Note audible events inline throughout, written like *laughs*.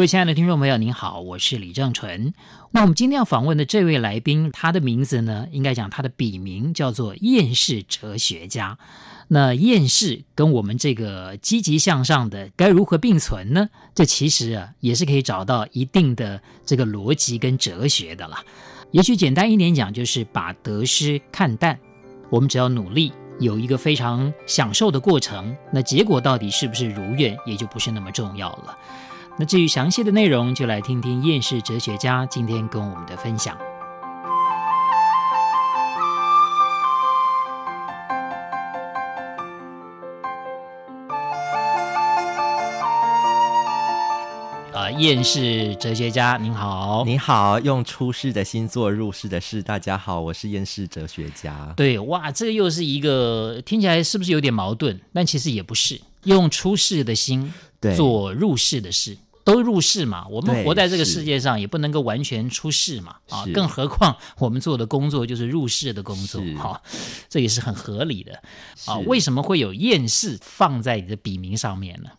各位亲爱的听众朋友，您好，我是李正淳。那我们今天要访问的这位来宾，他的名字呢，应该讲他的笔名叫做厌世哲学家。那厌世跟我们这个积极向上的该如何并存呢？这其实啊，也是可以找到一定的这个逻辑跟哲学的啦。也许简单一点讲，就是把得失看淡。我们只要努力，有一个非常享受的过程，那结果到底是不是如愿，也就不是那么重要了。那至于详细的内容，就来听听厌世哲学家今天跟我们的分享。啊，厌世哲学家您好，你好，用出世的心做入世的事。大家好，我是厌世哲学家。对，哇，这个又是一个听起来是不是有点矛盾？但其实也不是，用出世的心做入世的事。都入世嘛，我们活在这个世界上也不能够完全出世嘛，啊，更何况我们做的工作就是入世的工作，哈、啊，这也是很合理的，啊，为什么会有厌世放在你的笔名上面呢？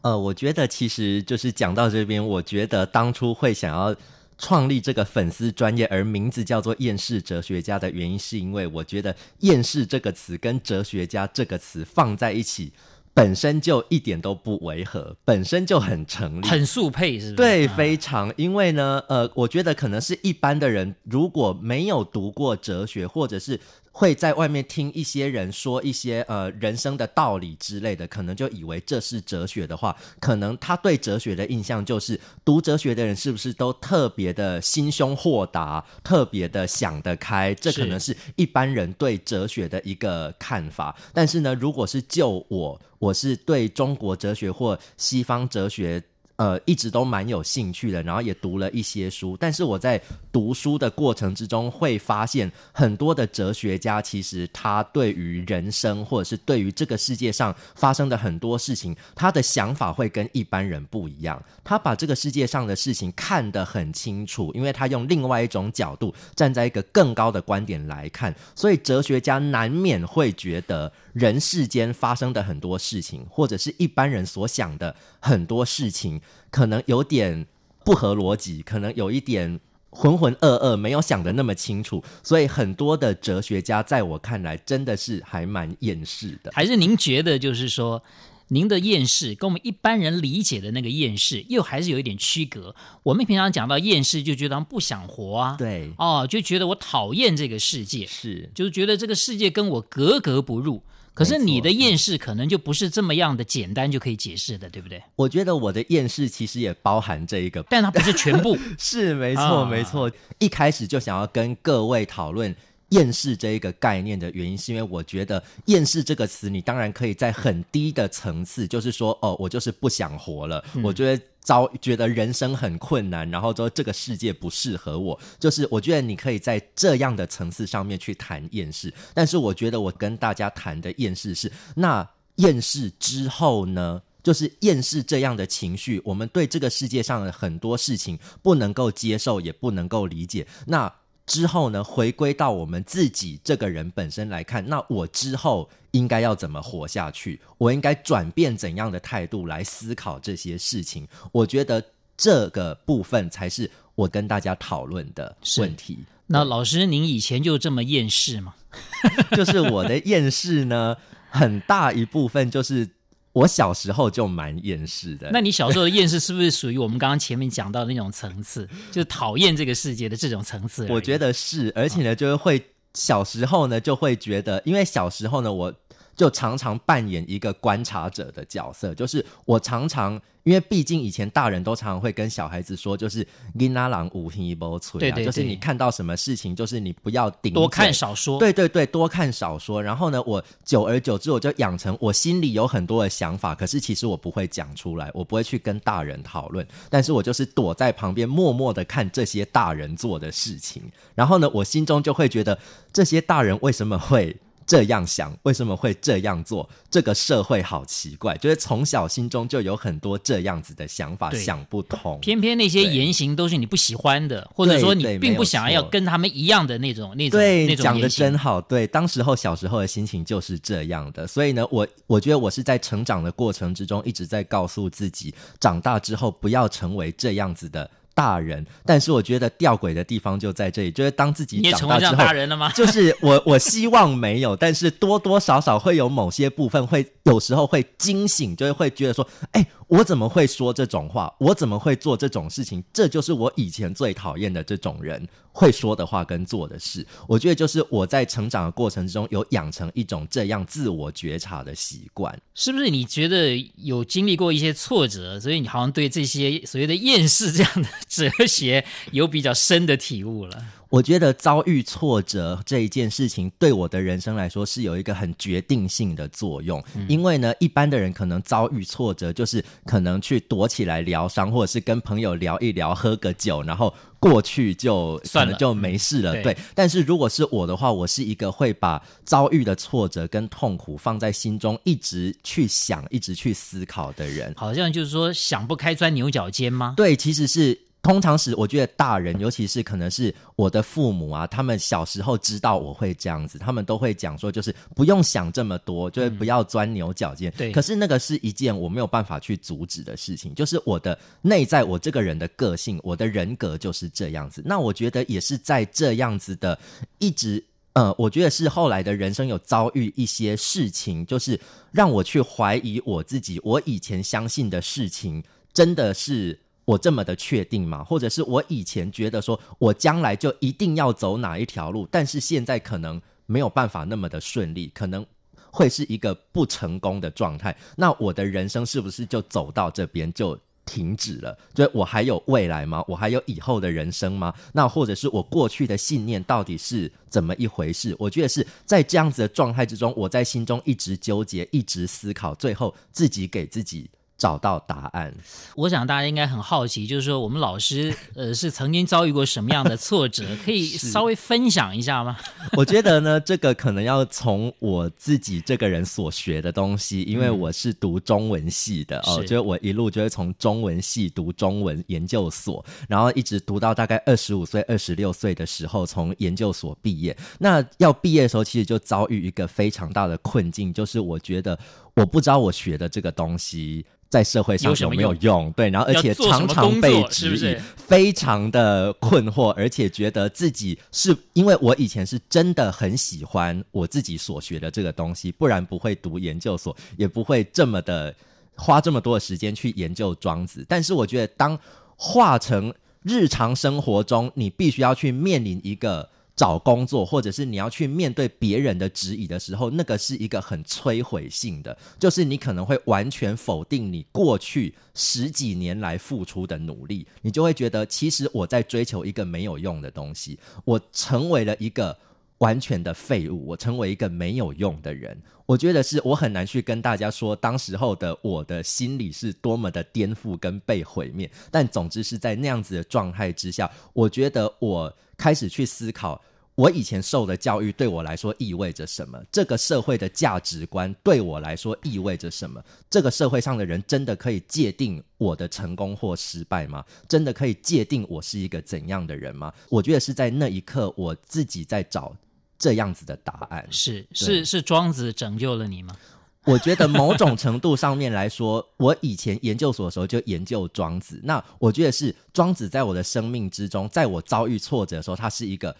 呃，我觉得其实就是讲到这边，我觉得当初会想要创立这个粉丝专业，而名字叫做厌世哲学家的原因，是因为我觉得厌世这个词跟哲学家这个词放在一起。本身就一点都不违和，本身就很成立，很速配，是不是？对，非常。因为呢，呃，我觉得可能是一般的人如果没有读过哲学，或者是。会在外面听一些人说一些呃人生的道理之类的，可能就以为这是哲学的话，可能他对哲学的印象就是读哲学的人是不是都特别的心胸豁达，特别的想得开？这可能是一般人对哲学的一个看法。但是呢，如果是就我，我是对中国哲学或西方哲学。呃，一直都蛮有兴趣的，然后也读了一些书。但是我在读书的过程之中，会发现很多的哲学家，其实他对于人生，或者是对于这个世界上发生的很多事情，他的想法会跟一般人不一样。他把这个世界上的事情看得很清楚，因为他用另外一种角度，站在一个更高的观点来看，所以哲学家难免会觉得。人世间发生的很多事情，或者是一般人所想的很多事情，可能有点不合逻辑，可能有一点浑浑噩噩，没有想的那么清楚。所以很多的哲学家，在我看来，真的是还蛮厌世的。还是您觉得，就是说，您的厌世跟我们一般人理解的那个厌世，又还是有一点区隔？我们平常讲到厌世，就觉得不想活啊，对，哦，就觉得我讨厌这个世界，是，就是觉得这个世界跟我格格不入。可是你的厌世可能就不是这么样的简单就可以解释的，对不对？我觉得我的厌世其实也包含这一个，但它不是全部。*laughs* 是没错，没错。一开始就想要跟各位讨论厌世这一个概念的原因，是因为我觉得厌世这个词，你当然可以在很低的层次，就是说，哦，我就是不想活了。嗯、我觉得。遭觉得人生很困难，然后说这个世界不适合我，就是我觉得你可以在这样的层次上面去谈厌世，但是我觉得我跟大家谈的厌世是，那厌世之后呢，就是厌世这样的情绪，我们对这个世界上的很多事情不能够接受，也不能够理解，那。之后呢，回归到我们自己这个人本身来看，那我之后应该要怎么活下去？我应该转变怎样的态度来思考这些事情？我觉得这个部分才是我跟大家讨论的问题。那老师，您以前就这么厌世吗？*laughs* 就是我的厌世呢，很大一部分就是。我小时候就蛮厌世的。那你小时候的厌世是不是属于我们刚刚前面讲到的那种层次，就是讨厌这个世界的这种层次？我觉得是，而且呢，就是会小时候呢就会觉得，因为小时候呢，我就常常扮演一个观察者的角色，就是我常常。因为毕竟以前大人都常常会跟小孩子说，就是“囡仔人有耳无嘴”，对对，就是你看到什么事情，就是你不要顶，多看少说。对对对，多看少说。然后呢，我久而久之，我就养成我心里有很多的想法，可是其实我不会讲出来，我不会去跟大人讨论，但是我就是躲在旁边，默默的看这些大人做的事情。然后呢，我心中就会觉得，这些大人为什么会这样想，为什么会这样做？这个社会好奇怪，就是从小心中就有很多这样子的想法，想不通。偏偏那些言行都是你不喜欢的，或者说你并不想要跟他们一样的那种那种对那种。讲的真好，对，当时候小时候的心情就是这样的。所以呢，我我觉得我是在成长的过程之中一直在告诉自己，长大之后不要成为这样子的。大人，但是我觉得吊诡的地方就在这里，就是当自己长大之后，大人了吗？*laughs* 就是我，我希望没有，但是多多少少会有某些部分会，有时候会惊醒，就是会觉得说，哎，我怎么会说这种话？我怎么会做这种事情？这就是我以前最讨厌的这种人。会说的话跟做的事，我觉得就是我在成长的过程中有养成一种这样自我觉察的习惯。是不是你觉得有经历过一些挫折，所以你好像对这些所谓的厌世这样的 *laughs* 哲学有比较深的体悟了？我觉得遭遇挫折这一件事情对我的人生来说是有一个很决定性的作用。嗯、因为呢，一般的人可能遭遇挫折就是可能去躲起来疗伤，或者是跟朋友聊一聊，喝个酒，然后过去就算了，就没事了。对。但是如果是我的话，我是一个会把遭遇的挫折跟痛苦放在心中，一直去想，一直去思考的人。好像就是说想不开钻牛角尖吗？对，其实是。通常是我觉得大人，尤其是可能是我的父母啊，他们小时候知道我会这样子，他们都会讲说，就是不用想这么多，就是不要钻牛角尖。对。可是那个是一件我没有办法去阻止的事情，就是我的内在，我这个人的个性，我的人格就是这样子。那我觉得也是在这样子的，一直呃，我觉得是后来的人生有遭遇一些事情，就是让我去怀疑我自己，我以前相信的事情真的是。我这么的确定吗？或者是我以前觉得说我将来就一定要走哪一条路，但是现在可能没有办法那么的顺利，可能会是一个不成功的状态。那我的人生是不是就走到这边就停止了？就我还有未来吗？我还有以后的人生吗？那或者是我过去的信念到底是怎么一回事？我觉得是在这样子的状态之中，我在心中一直纠结，一直思考，最后自己给自己。找到答案，我想大家应该很好奇，就是说我们老师 *laughs* 呃是曾经遭遇过什么样的挫折，*laughs* 可以稍微分享一下吗？*laughs* 我觉得呢，这个可能要从我自己这个人所学的东西，因为我是读中文系的、嗯、哦，就是我一路就是从中文系读中文研究所，然后一直读到大概二十五岁、二十六岁的时候，从研究所毕业。那要毕业的时候，其实就遭遇一个非常大的困境，就是我觉得我不知道我学的这个东西。在社会上有没有用？对，然后而且常常被质疑，是是非常的困惑，而且觉得自己是因为我以前是真的很喜欢我自己所学的这个东西，不然不会读研究所，也不会这么的花这么多的时间去研究庄子。但是我觉得，当化成日常生活中，你必须要去面临一个。找工作，或者是你要去面对别人的质疑的时候，那个是一个很摧毁性的，就是你可能会完全否定你过去十几年来付出的努力，你就会觉得其实我在追求一个没有用的东西，我成为了一个完全的废物，我成为一个没有用的人。我觉得是我很难去跟大家说，当时候的我的心里是多么的颠覆跟被毁灭，但总之是在那样子的状态之下，我觉得我。开始去思考，我以前受的教育对我来说意味着什么？这个社会的价值观对我来说意味着什么？这个社会上的人真的可以界定我的成功或失败吗？真的可以界定我是一个怎样的人吗？我觉得是在那一刻，我自己在找这样子的答案。是是是，庄子拯救了你吗？*laughs* 我觉得某种程度上面来说，我以前研究所的时候就研究庄子。那我觉得是庄子在我的生命之中，在我遭遇挫折的时候，他是一个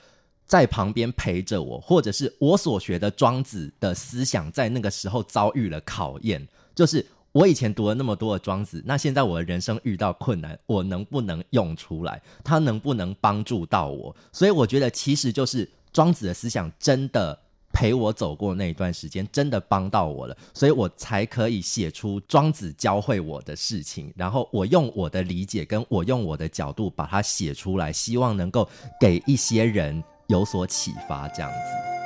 在旁边陪着我，或者是我所学的庄子的思想在那个时候遭遇了考验。就是我以前读了那么多的庄子，那现在我的人生遇到困难，我能不能用出来？他能不能帮助到我？所以我觉得，其实就是庄子的思想真的。陪我走过那一段时间，真的帮到我了，所以我才可以写出庄子教会我的事情，然后我用我的理解，跟我用我的角度把它写出来，希望能够给一些人有所启发，这样子。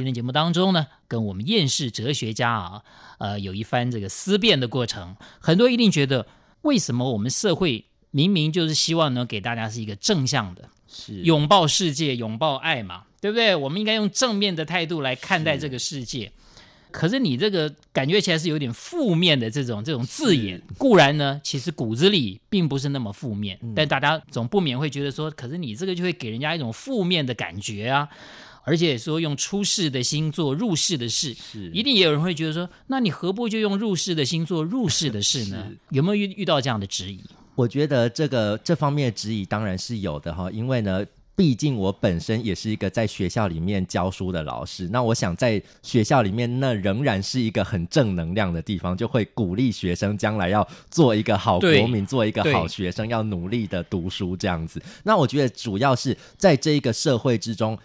今天节目当中呢，跟我们厌世哲学家啊，呃，有一番这个思辨的过程。很多一定觉得，为什么我们社会明明就是希望呢，给大家是一个正向的，是拥抱世界、拥抱爱嘛，对不对？我们应该用正面的态度来看待这个世界。是可是你这个感觉起来是有点负面的这种这种字眼，固然呢，其实骨子里并不是那么负面，嗯、但大家总不免会觉得说，可是你这个就会给人家一种负面的感觉啊。而且说用出世的心做入世的事，是一定也有人会觉得说，那你何不就用入世的心做入世的事呢？*laughs* 有没有遇遇到这样的质疑？我觉得这个这方面的质疑当然是有的哈，因为呢，毕竟我本身也是一个在学校里面教书的老师，那我想在学校里面，那仍然是一个很正能量的地方，就会鼓励学生将来要做一个好国民，做一个好学生，要努力的读书这样子。那我觉得主要是在这一个社会之中。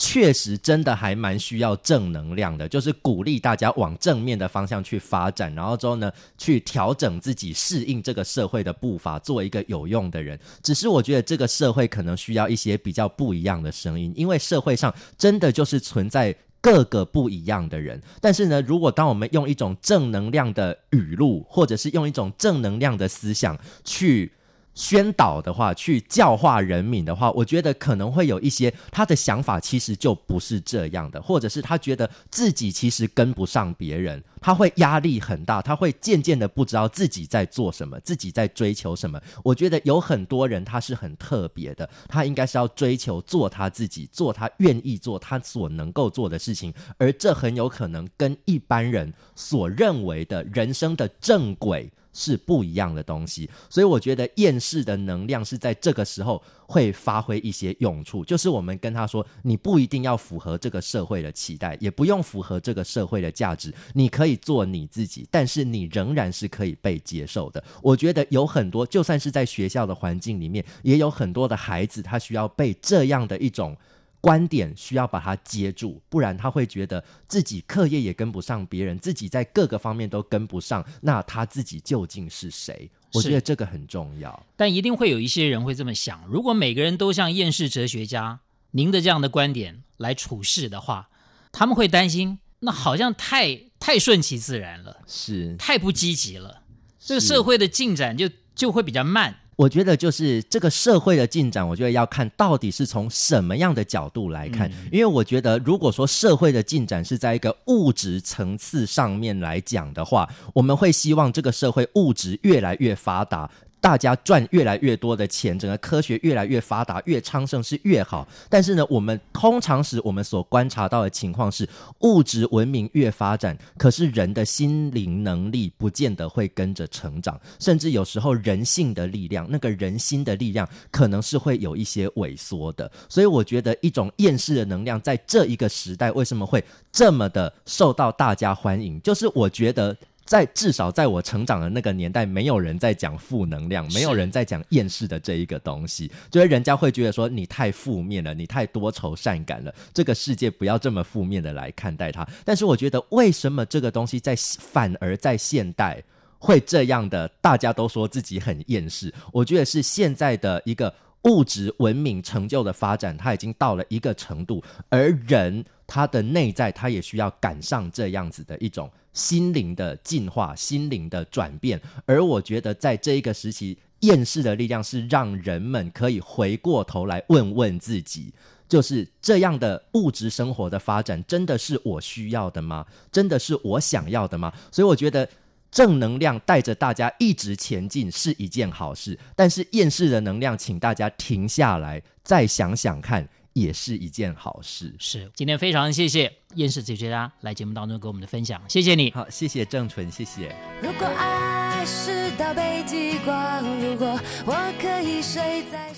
确实，真的还蛮需要正能量的，就是鼓励大家往正面的方向去发展，然后之后呢，去调整自己，适应这个社会的步伐，做一个有用的人。只是我觉得这个社会可能需要一些比较不一样的声音，因为社会上真的就是存在各个不一样的人。但是呢，如果当我们用一种正能量的语录，或者是用一种正能量的思想去。宣导的话，去教化人民的话，我觉得可能会有一些他的想法其实就不是这样的，或者是他觉得自己其实跟不上别人，他会压力很大，他会渐渐的不知道自己在做什么，自己在追求什么。我觉得有很多人他是很特别的，他应该是要追求做他自己，做他愿意做他所能够做的事情，而这很有可能跟一般人所认为的人生的正轨。是不一样的东西，所以我觉得厌世的能量是在这个时候会发挥一些用处。就是我们跟他说，你不一定要符合这个社会的期待，也不用符合这个社会的价值，你可以做你自己，但是你仍然是可以被接受的。我觉得有很多，就算是在学校的环境里面，也有很多的孩子，他需要被这样的一种。观点需要把它接住，不然他会觉得自己课业也跟不上别人，自己在各个方面都跟不上，那他自己究竟是谁？我觉得这个很重要。但一定会有一些人会这么想：如果每个人都像厌世哲学家您的这样的观点来处事的话，他们会担心，那好像太太顺其自然了，是太不积极了，这个社会的进展就就会比较慢。我觉得就是这个社会的进展，我觉得要看到底是从什么样的角度来看。嗯、因为我觉得，如果说社会的进展是在一个物质层次上面来讲的话，我们会希望这个社会物质越来越发达。大家赚越来越多的钱，整个科学越来越发达，越昌盛是越好。但是呢，我们通常时我们所观察到的情况是，物质文明越发展，可是人的心灵能力不见得会跟着成长，甚至有时候人性的力量，那个人心的力量，可能是会有一些萎缩的。所以我觉得一种厌世的能量，在这一个时代为什么会这么的受到大家欢迎？就是我觉得。在至少在我成长的那个年代，没有人在讲负能量，没有人在讲厌世的这一个东西，就是人家会觉得说你太负面了，你太多愁善感了，这个世界不要这么负面的来看待它。但是我觉得，为什么这个东西在反而在现代会这样的？大家都说自己很厌世，我觉得是现在的一个物质文明成就的发展，它已经到了一个程度，而人他的内在他也需要赶上这样子的一种。心灵的进化，心灵的转变，而我觉得在这一个时期，厌世的力量是让人们可以回过头来问问自己，就是这样的物质生活的发展，真的是我需要的吗？真的是我想要的吗？所以我觉得正能量带着大家一直前进是一件好事，但是厌世的能量，请大家停下来，再想想看，也是一件好事。是，今天非常谢谢厌世哲学家来节目当中给我们的分享，谢谢你。好，谢谢郑纯，谢谢。如果爱是道北极光，如果我可以睡在